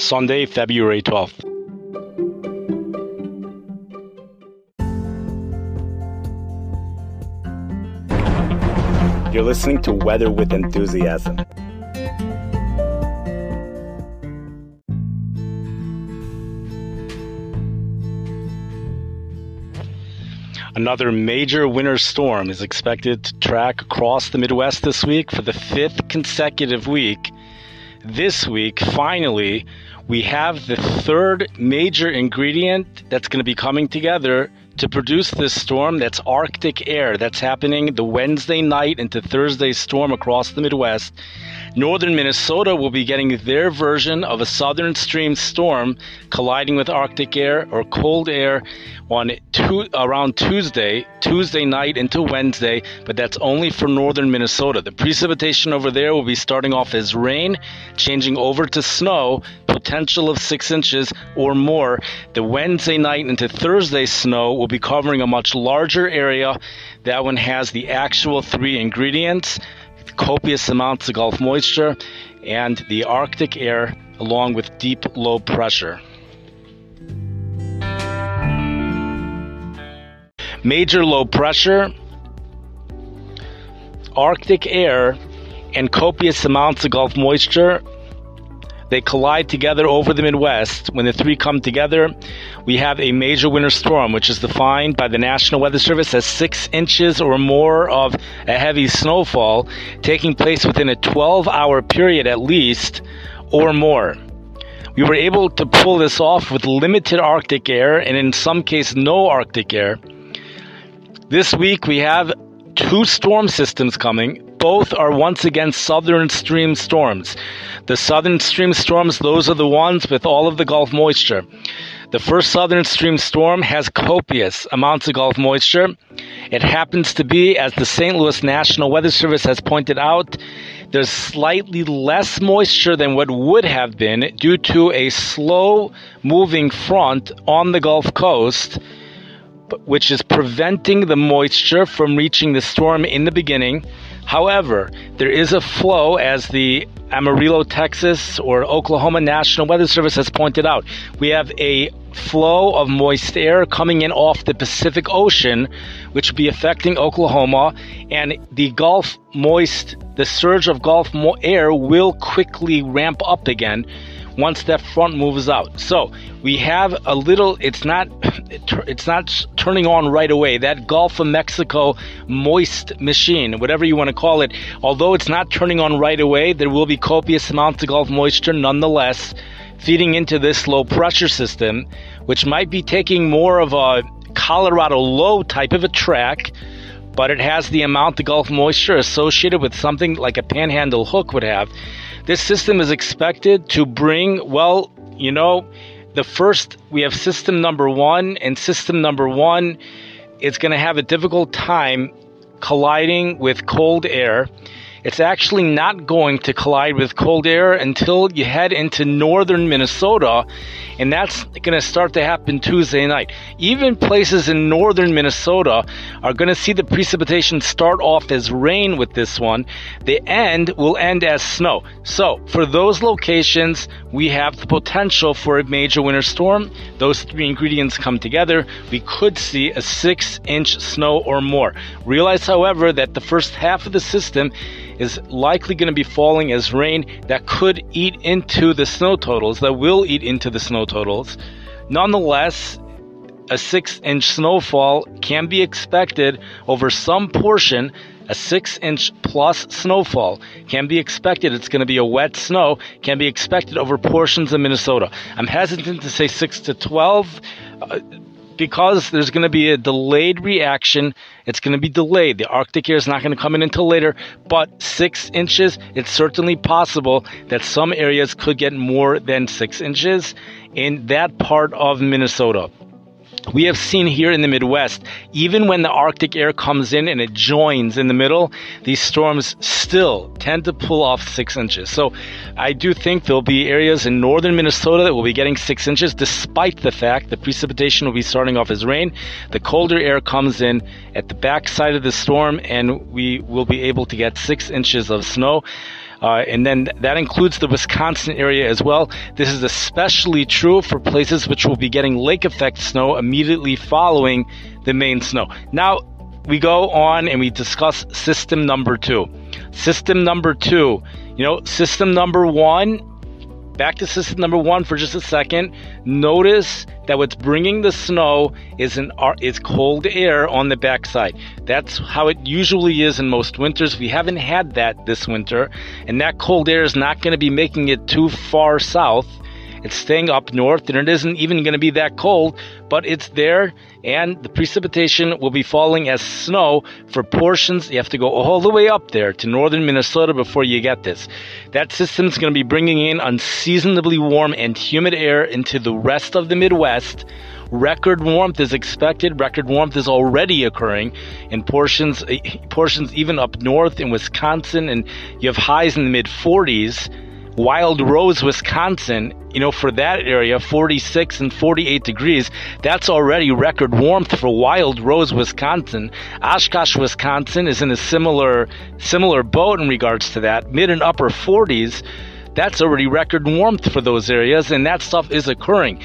Sunday, February 12th. You're listening to Weather with Enthusiasm. Another major winter storm is expected to track across the Midwest this week for the fifth consecutive week. This week, finally, we have the third major ingredient that's going to be coming together to produce this storm that's Arctic air that's happening the Wednesday night into Thursday storm across the Midwest. Northern Minnesota will be getting their version of a southern stream storm colliding with Arctic air or cold air on two, around Tuesday, Tuesday night into Wednesday, but that's only for northern Minnesota. The precipitation over there will be starting off as rain, changing over to snow, potential of six inches or more. The Wednesday night into Thursday snow will be covering a much larger area. That one has the actual three ingredients copious amounts of Gulf moisture, and the Arctic air, along with deep low pressure. Major low pressure, Arctic air, and copious amounts of Gulf moisture they collide together over the Midwest. When the three come together, we have a major winter storm, which is defined by the National Weather Service as six inches or more of a heavy snowfall taking place within a 12 hour period at least or more. We were able to pull this off with limited Arctic air and in some cases no Arctic air. This week we have two storm systems coming both are once again southern stream storms. The southern stream storms, those are the ones with all of the Gulf moisture. The first southern stream storm has copious amounts of Gulf moisture. It happens to be, as the St. Louis National Weather Service has pointed out, there's slightly less moisture than what would have been due to a slow moving front on the Gulf Coast which is preventing the moisture from reaching the storm in the beginning. However, there is a flow, as the Amarillo, Texas, or Oklahoma National Weather Service has pointed out. We have a flow of moist air coming in off the Pacific Ocean, which will be affecting Oklahoma, and the Gulf moist, the surge of Gulf air will quickly ramp up again once that front moves out. So we have a little. It's not. It's not turning on right away. That Gulf of Mexico moist machine, whatever you want to call it, although it's not turning on right away, there will be copious amounts of Gulf moisture nonetheless feeding into this low pressure system, which might be taking more of a Colorado low type of a track but it has the amount of Gulf moisture associated with something like a panhandle hook would have. This system is expected to bring, well, you know, the first, we have system number one, and system number one is going to have a difficult time colliding with cold air. It's actually not going to collide with cold air until you head into northern Minnesota, and that's going to start to happen Tuesday night. Even places in northern Minnesota are going to see the precipitation start off as rain with this one. The end will end as snow. So, for those locations, we have the potential for a major winter storm. Those three ingredients come together. We could see a six inch snow or more. Realize, however, that the first half of the system is likely going to be falling as rain that could eat into the snow totals, that will eat into the snow totals. Nonetheless, a six inch snowfall can be expected over some portion. A six inch plus snowfall can be expected. It's going to be a wet snow, can be expected over portions of Minnesota. I'm hesitant to say six to 12. Uh, because there's going to be a delayed reaction. It's going to be delayed. The Arctic air is not going to come in until later, but six inches, it's certainly possible that some areas could get more than six inches in that part of Minnesota we have seen here in the Midwest, even when the Arctic air comes in and it joins in the middle, these storms still tend to pull off six inches. So I do think there'll be areas in northern Minnesota that will be getting six inches, despite the fact the precipitation will be starting off as rain. The colder air comes in at the backside of the storm, and we will be able to get six inches of snow. Uh, and then that includes the Wisconsin area as well. This is especially true for places which will be getting lake effect snow immediately following the main snow. Now, we go on and we discuss system number two. System number two, you know, system number one back to system number one for just a second. Notice that what's bringing the snow is an is cold air on the backside. That's how it usually is in most winters. We haven't had that this winter, and that cold air is not going to be making it too far south. It's staying up north, and it isn't even going to be that cold, but it's there and the precipitation will be falling as snow for portions. You have to go all the way up there to northern Minnesota before you get this. That system is going to be bringing in unseasonably warm and humid air into the rest of the Midwest. Record warmth is expected. Record warmth is already occurring in portions, eh, portions even up north in Wisconsin, and you have highs in the mid 40s. Wild Rose, Wisconsin, you know, for that area, 46 and 48 degrees, that's already record warmth for Wild Rose, Wisconsin. Oshkosh, Wisconsin is in a similar similar boat in regards to that, mid and upper 40s. That's already record warmth for those areas, and that stuff is occurring.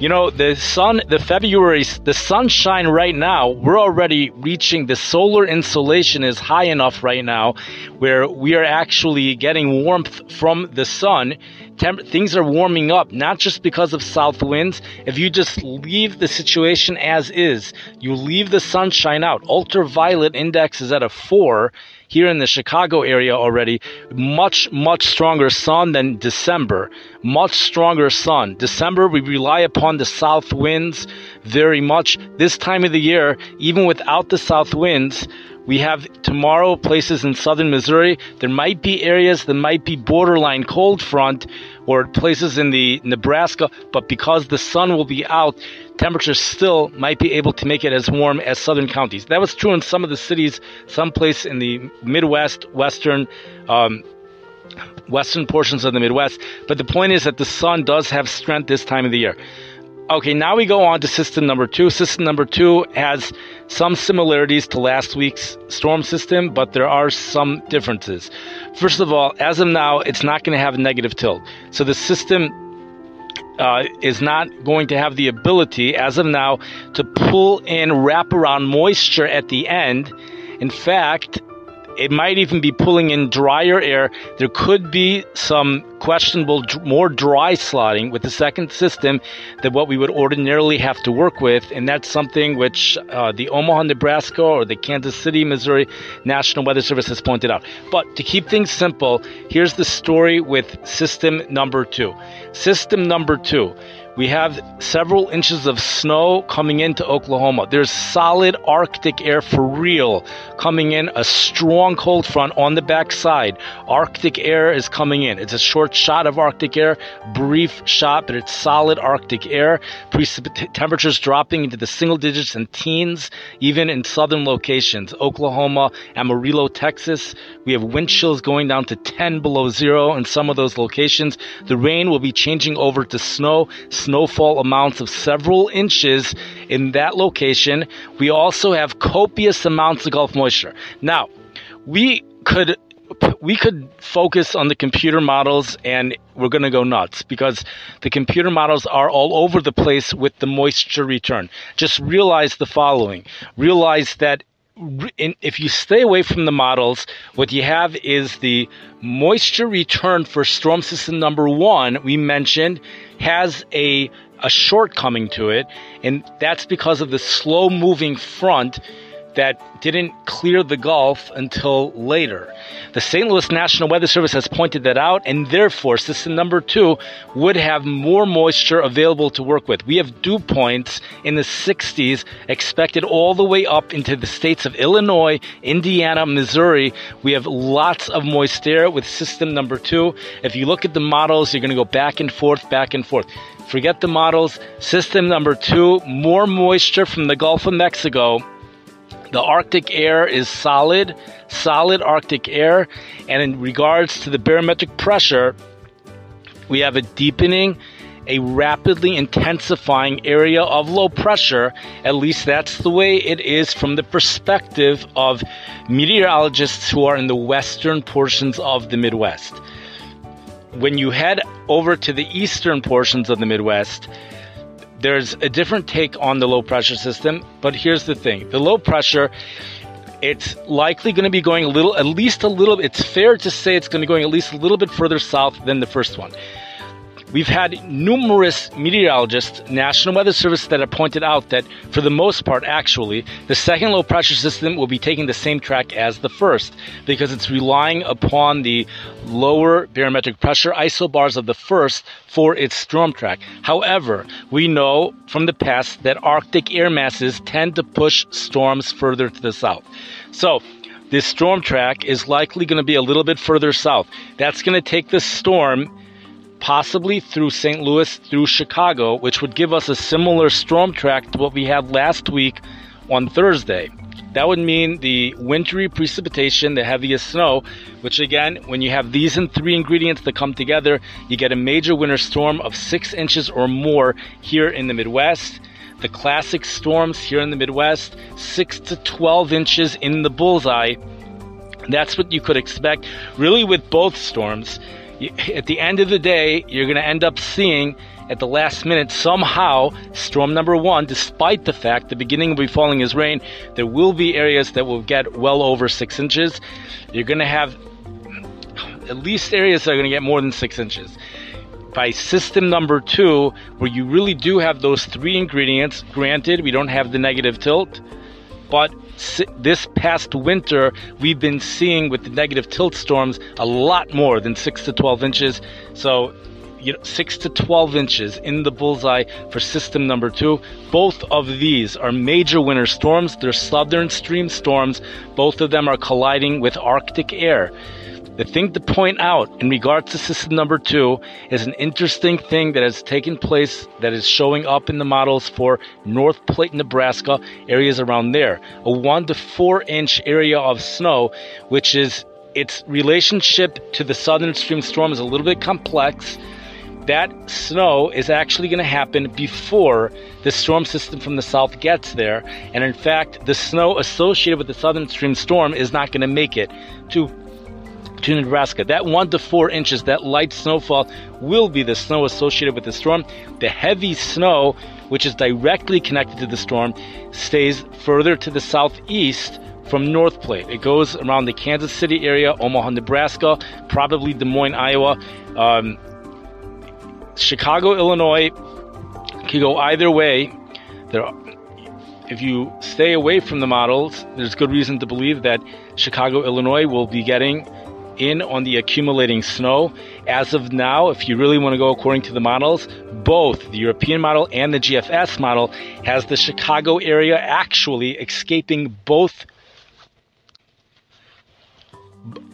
You know, the sun, the February, the sunshine right now, we're already reaching the solar insolation is high enough right now where we are actually getting warmth from the sun. Things are warming up, not just because of south winds. If you just leave the situation as is, you leave the sunshine out. Ultraviolet index is at a four here in the Chicago area already. Much, much stronger sun than December. Much stronger sun. December, we rely upon the south winds very much. This time of the year, even without the south winds, we have tomorrow places in southern Missouri. There might be areas that might be borderline cold front or places in the Nebraska, but because the sun will be out, temperatures still might be able to make it as warm as southern counties. That was true in some of the cities, some place in the Midwest, Western, um, western portions of the Midwest. But the point is that the sun does have strength this time of the year. Okay, now we go on to system number two. System number two has some similarities to last week's storm system, but there are some differences. First of all, as of now, it's not going to have a negative tilt. So the system uh, is not going to have the ability, as of now, to pull in wraparound moisture at the end. In fact, it might even be pulling in drier air. There could be some questionable, more dry slotting with the second system than what we would ordinarily have to work with. And that's something which uh, the Omaha, Nebraska or the Kansas City, Missouri National Weather Service has pointed out. But to keep things simple, here's the story with system number two. System number two we have several inches of snow coming into Oklahoma. There's solid Arctic air for real coming in, a strong cold front on the backside. Arctic air is coming in. It's a short shot of Arctic air, brief shot, but it's solid Arctic air. Precipit- temperatures dropping into the single digits and teens, even in southern locations. Oklahoma, Amarillo, Texas. We have wind chills going down to 10 below zero in some of those locations. The rain will be changing over to snow snowfall amounts of several inches in that location. We also have copious amounts of Gulf moisture. Now, we could we could focus on the computer models and we're going to go nuts because the computer models are all over the place with the moisture return. Just realize the following. Realize that if you stay away from the models, what you have is the moisture return for storm system number one, we mentioned, has a, a shortcoming to it, and that's because of the slow moving front that didn't clear the Gulf until later. The St. Louis National Weather Service has pointed that out, and therefore, system number two would have more moisture available to work with. We have dew points in the 60s expected all the way up into the states of Illinois, Indiana, Missouri. We have lots of moist air with system number two. If you look at the models, you're going to go back and forth, back and forth. Forget the models. System number two, more moisture from the Gulf of Mexico the Arctic air is solid, solid Arctic air. And in regards to the barometric pressure, we have a deepening a rapidly intensifying area of low pressure. At least that's the way it is from the perspective of meteorologists who are in the western portions of the Midwest. When you head over to the eastern portions of the Midwest, there's a different take on the low pressure system, but here's the thing the low pressure it's likely going to be going a little, at least a little. It's fair to say it's going to be going at least a little bit further south than the first one. We've had numerous meteorologists, National Weather Service, that have pointed out that for the most part, actually, the second low pressure system will be taking the same track as the first because it's relying upon the lower barometric pressure isobars of the first for its storm track. However, we know from the past that Arctic air masses tend to push storms further to the south. So, this storm track is likely going to be a little bit further south. That's going to take the storm possibly through St. Louis, through Chicago, which would give us a similar storm track to what we had last week on Thursday. That would mean the wintry precipitation, the heaviest snow, which again, when you have these and three ingredients that come together, you get a major winter storm of six inches or more here in the Midwest. The classic storms here in the Midwest, six to 12 inches in the bullseye. That's what you could expect, really, with both storms at the end of the day, you're going to end up seeing at the last minute somehow storm number one, despite the fact the beginning will be falling as rain, there will be areas that will get well over six inches. You're going to have at least areas that are going to get more than six inches. By system number two, where you really do have those three ingredients, granted, we don't have the negative tilt, but this past winter, we've been seeing with the negative tilt storms a lot more than 6 to 12 inches. So, you know, 6 to 12 inches in the bullseye for system number two. Both of these are major winter storms. They're southern stream storms. Both of them are colliding with Arctic air. The thing to point out in regards to system number two is an interesting thing that has taken place that is showing up in the models for North Platte, Nebraska, areas around there. A one to four inch area of snow, which is its relationship to the southern stream storm is a little bit complex. That snow is actually going to happen before the storm system from the south gets there. And in fact, the snow associated with the southern stream storm is not going to make it to to Nebraska. That one to four inches, that light snowfall, will be the snow associated with the storm. The heavy snow, which is directly connected to the storm, stays further to the southeast from North Platte. It goes around the Kansas City area, Omaha, Nebraska, probably Des Moines, Iowa. Um, Chicago, Illinois can go either way. There, if you stay away from the models, there's good reason to believe that Chicago, Illinois will be getting in on the accumulating snow. As of now, if you really want to go according to the models, both the European model and the GFS model has the Chicago area actually escaping both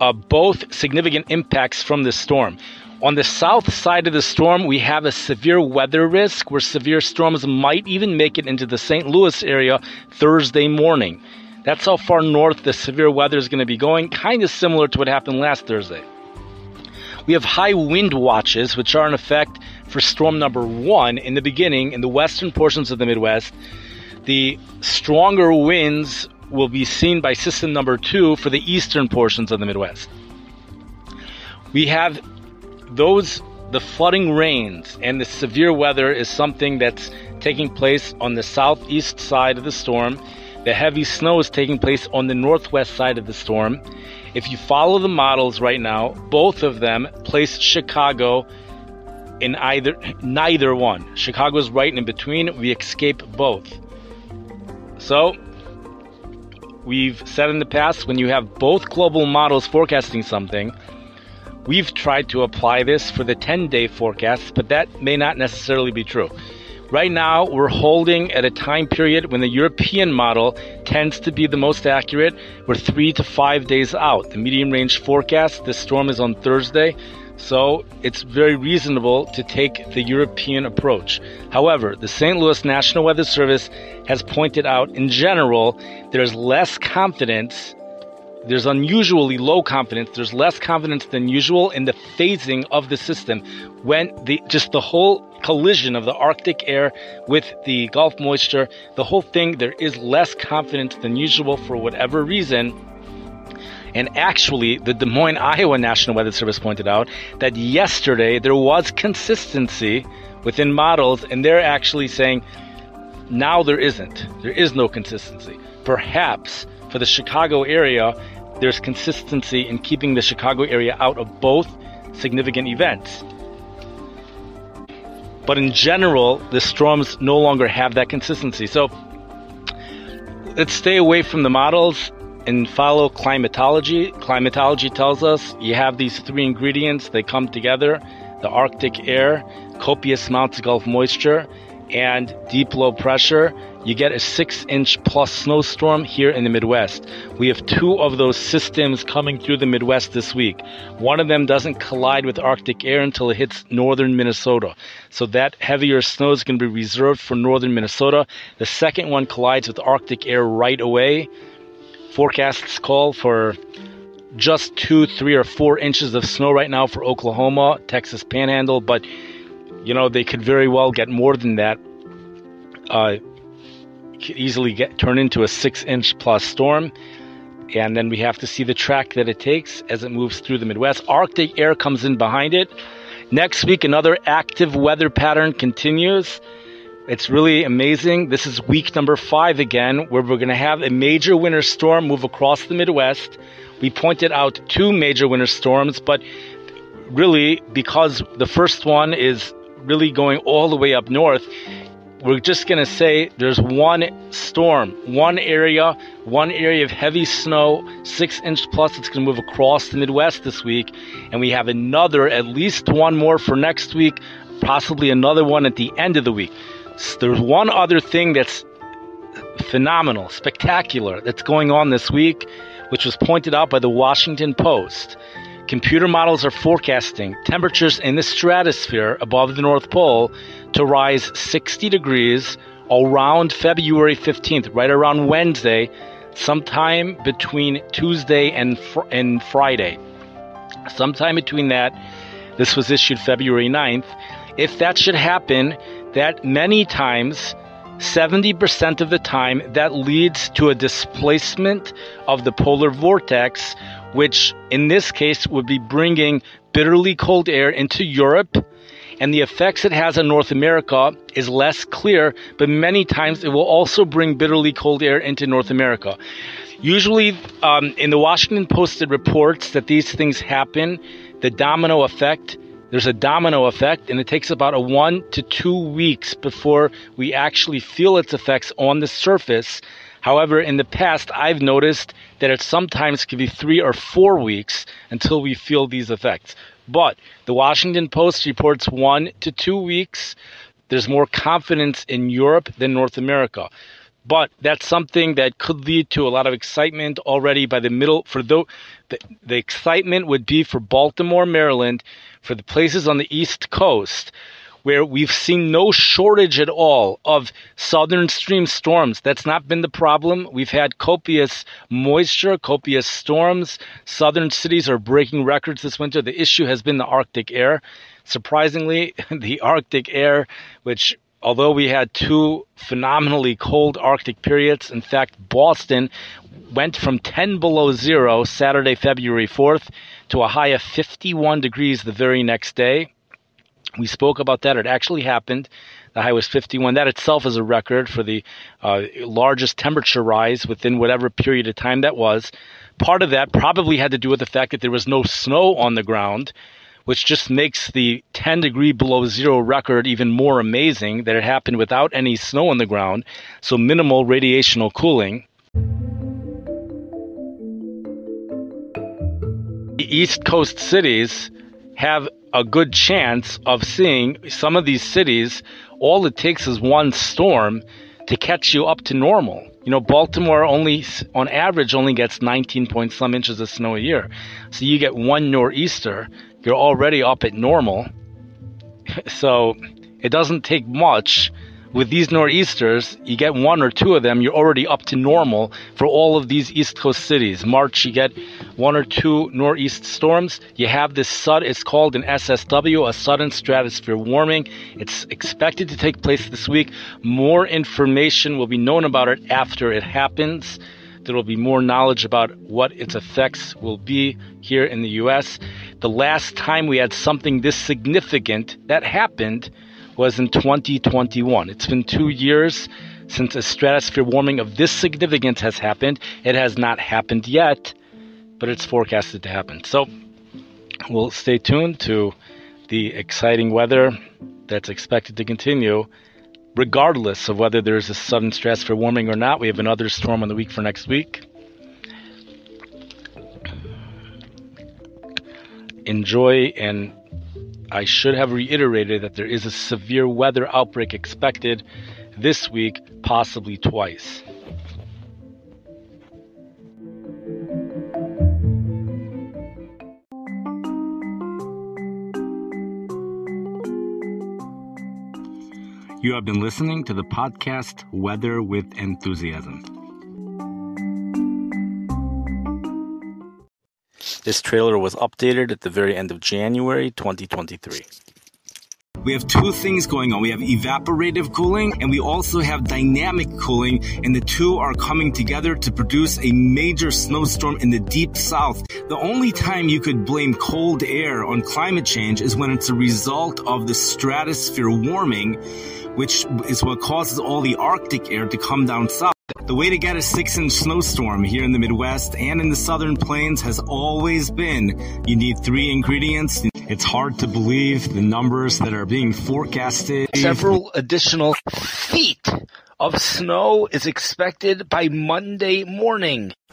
uh, both significant impacts from the storm. On the south side of the storm, we have a severe weather risk where severe storms might even make it into the St. Louis area Thursday morning. That's how far north the severe weather is going to be going, kind of similar to what happened last Thursday. We have high wind watches, which are in effect for storm number one in the beginning in the western portions of the Midwest. The stronger winds will be seen by system number two for the eastern portions of the Midwest. We have those, the flooding rains and the severe weather is something that's taking place on the southeast side of the storm the heavy snow is taking place on the northwest side of the storm. If you follow the models right now, both of them place Chicago in either neither one. Chicago is right in between. We escape both. So we've said in the past when you have both global models forecasting something, we've tried to apply this for the 10 day forecast, but that may not necessarily be true. Right now, we're holding at a time period when the European model tends to be the most accurate. We're three to five days out. The medium range forecast, this storm is on Thursday, so it's very reasonable to take the European approach. However, the St. Louis National Weather Service has pointed out in general there's less confidence there's unusually low confidence. There's less confidence than usual in the phasing of the system when the just the whole collision of the Arctic air with the Gulf moisture, the whole thing, there is less confidence than usual for whatever reason. And actually, the Des Moines, Iowa National Weather Service pointed out that yesterday there was consistency within models, and they're actually saying now there isn't. There is no consistency. Perhaps for the Chicago area, there's consistency in keeping the Chicago area out of both significant events. But in general, the storms no longer have that consistency. So let's stay away from the models and follow climatology. Climatology tells us you have these three ingredients, they come together the Arctic air, copious amounts of Gulf moisture, and deep low pressure, you get a six inch plus snowstorm here in the Midwest. We have two of those systems coming through the Midwest this week. One of them doesn't collide with Arctic air until it hits northern Minnesota. So that heavier snow is going to be reserved for northern Minnesota. The second one collides with Arctic air right away. Forecasts call for just two, three, or four inches of snow right now for Oklahoma, Texas Panhandle, but you know, they could very well get more than that. Uh, could easily get turn into a six inch plus storm. And then we have to see the track that it takes as it moves through the Midwest. Arctic air comes in behind it. Next week, another active weather pattern continues. It's really amazing. This is week number five again, where we're going to have a major winter storm move across the Midwest. We pointed out two major winter storms, but really, because the first one is really going all the way up north, we're just going to say there's one storm, one area, one area of heavy snow, six inch plus. It's going to move across the Midwest this week. And we have another, at least one more for next week, possibly another one at the end of the week. So there's one other thing that's phenomenal, spectacular, that's going on this week, which was pointed out by the Washington Post. Computer models are forecasting temperatures in the stratosphere above the North Pole to rise 60 degrees around February 15th, right around Wednesday, sometime between Tuesday and, fr- and Friday. Sometime between that, this was issued February 9th. If that should happen, that many times 70% of the time that leads to a displacement of the polar vortex which in this case would be bringing bitterly cold air into Europe. And the effects it has on North America is less clear, but many times it will also bring bitterly cold air into North America. Usually, um, in the Washington Post, it reports that these things happen, the domino effect. There's a domino effect, and it takes about a one to two weeks before we actually feel its effects on the surface. However, in the past, I've noticed that it sometimes can be three or four weeks until we feel these effects. But the Washington Post reports one to two weeks. There's more confidence in Europe than North America. But that's something that could lead to a lot of excitement already by the middle. For the, the, the excitement would be for Baltimore, Maryland, for the places on the East Coast where we've seen no shortage at all of southern stream storms. That's not been the problem. We've had copious moisture, copious storms. Southern cities are breaking records this winter. The issue has been the Arctic air. Surprisingly, the Arctic air, which although we had two phenomenally cold Arctic periods, in fact, Boston went from 10 below zero Saturday, February 4th to a high of 51 degrees the very next day. We spoke about that. It actually happened. The high was 51. That itself is a record for the uh, largest temperature rise within whatever period of time that was. Part of that probably had to do with the fact that there was no snow on the ground, which just makes the 10 degree below zero record even more amazing that it happened without any snow on the ground, so minimal radiational cooling. The East Coast cities have a good chance of seeing some of these cities. All it takes is one storm to catch you up to normal. You know, Baltimore only, on average, only gets 19 point some inches of snow a year. So you get one nor'easter, you're already up at normal. So it doesn't take much with these nor'easters, you get one or two of them, you're already up to normal for all of these East Coast cities. March, you get one or two nor'east storms. You have this sud, it's called an SSW, a sudden stratosphere warming. It's expected to take place this week. More information will be known about it after it happens. There will be more knowledge about what its effects will be here in the US. The last time we had something this significant that happened was in 2021. It's been two years since a stratosphere warming of this significance has happened. It has not happened yet, but it's forecasted to happen. So we'll stay tuned to the exciting weather that's expected to continue, regardless of whether there's a sudden stratosphere warming or not. We have another storm on the week for next week. Enjoy and I should have reiterated that there is a severe weather outbreak expected this week, possibly twice. You have been listening to the podcast Weather with Enthusiasm. This trailer was updated at the very end of January 2023. We have two things going on. We have evaporative cooling and we also have dynamic cooling, and the two are coming together to produce a major snowstorm in the deep south. The only time you could blame cold air on climate change is when it's a result of the stratosphere warming, which is what causes all the Arctic air to come down south. The way to get a six inch snowstorm here in the Midwest and in the southern plains has always been you need three ingredients. It's hard to believe the numbers that are being forecasted. Several additional feet of snow is expected by Monday morning.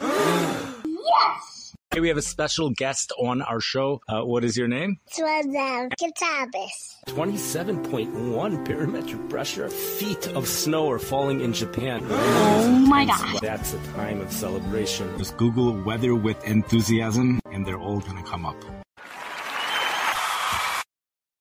Hey, we have a special guest on our show. Uh, what is your name? Swadam Kitabis. 27.1 barometric pressure. Feet of snow are falling in Japan. Oh my god. That's a time of celebration. Just Google weather with enthusiasm and they're all going to come up.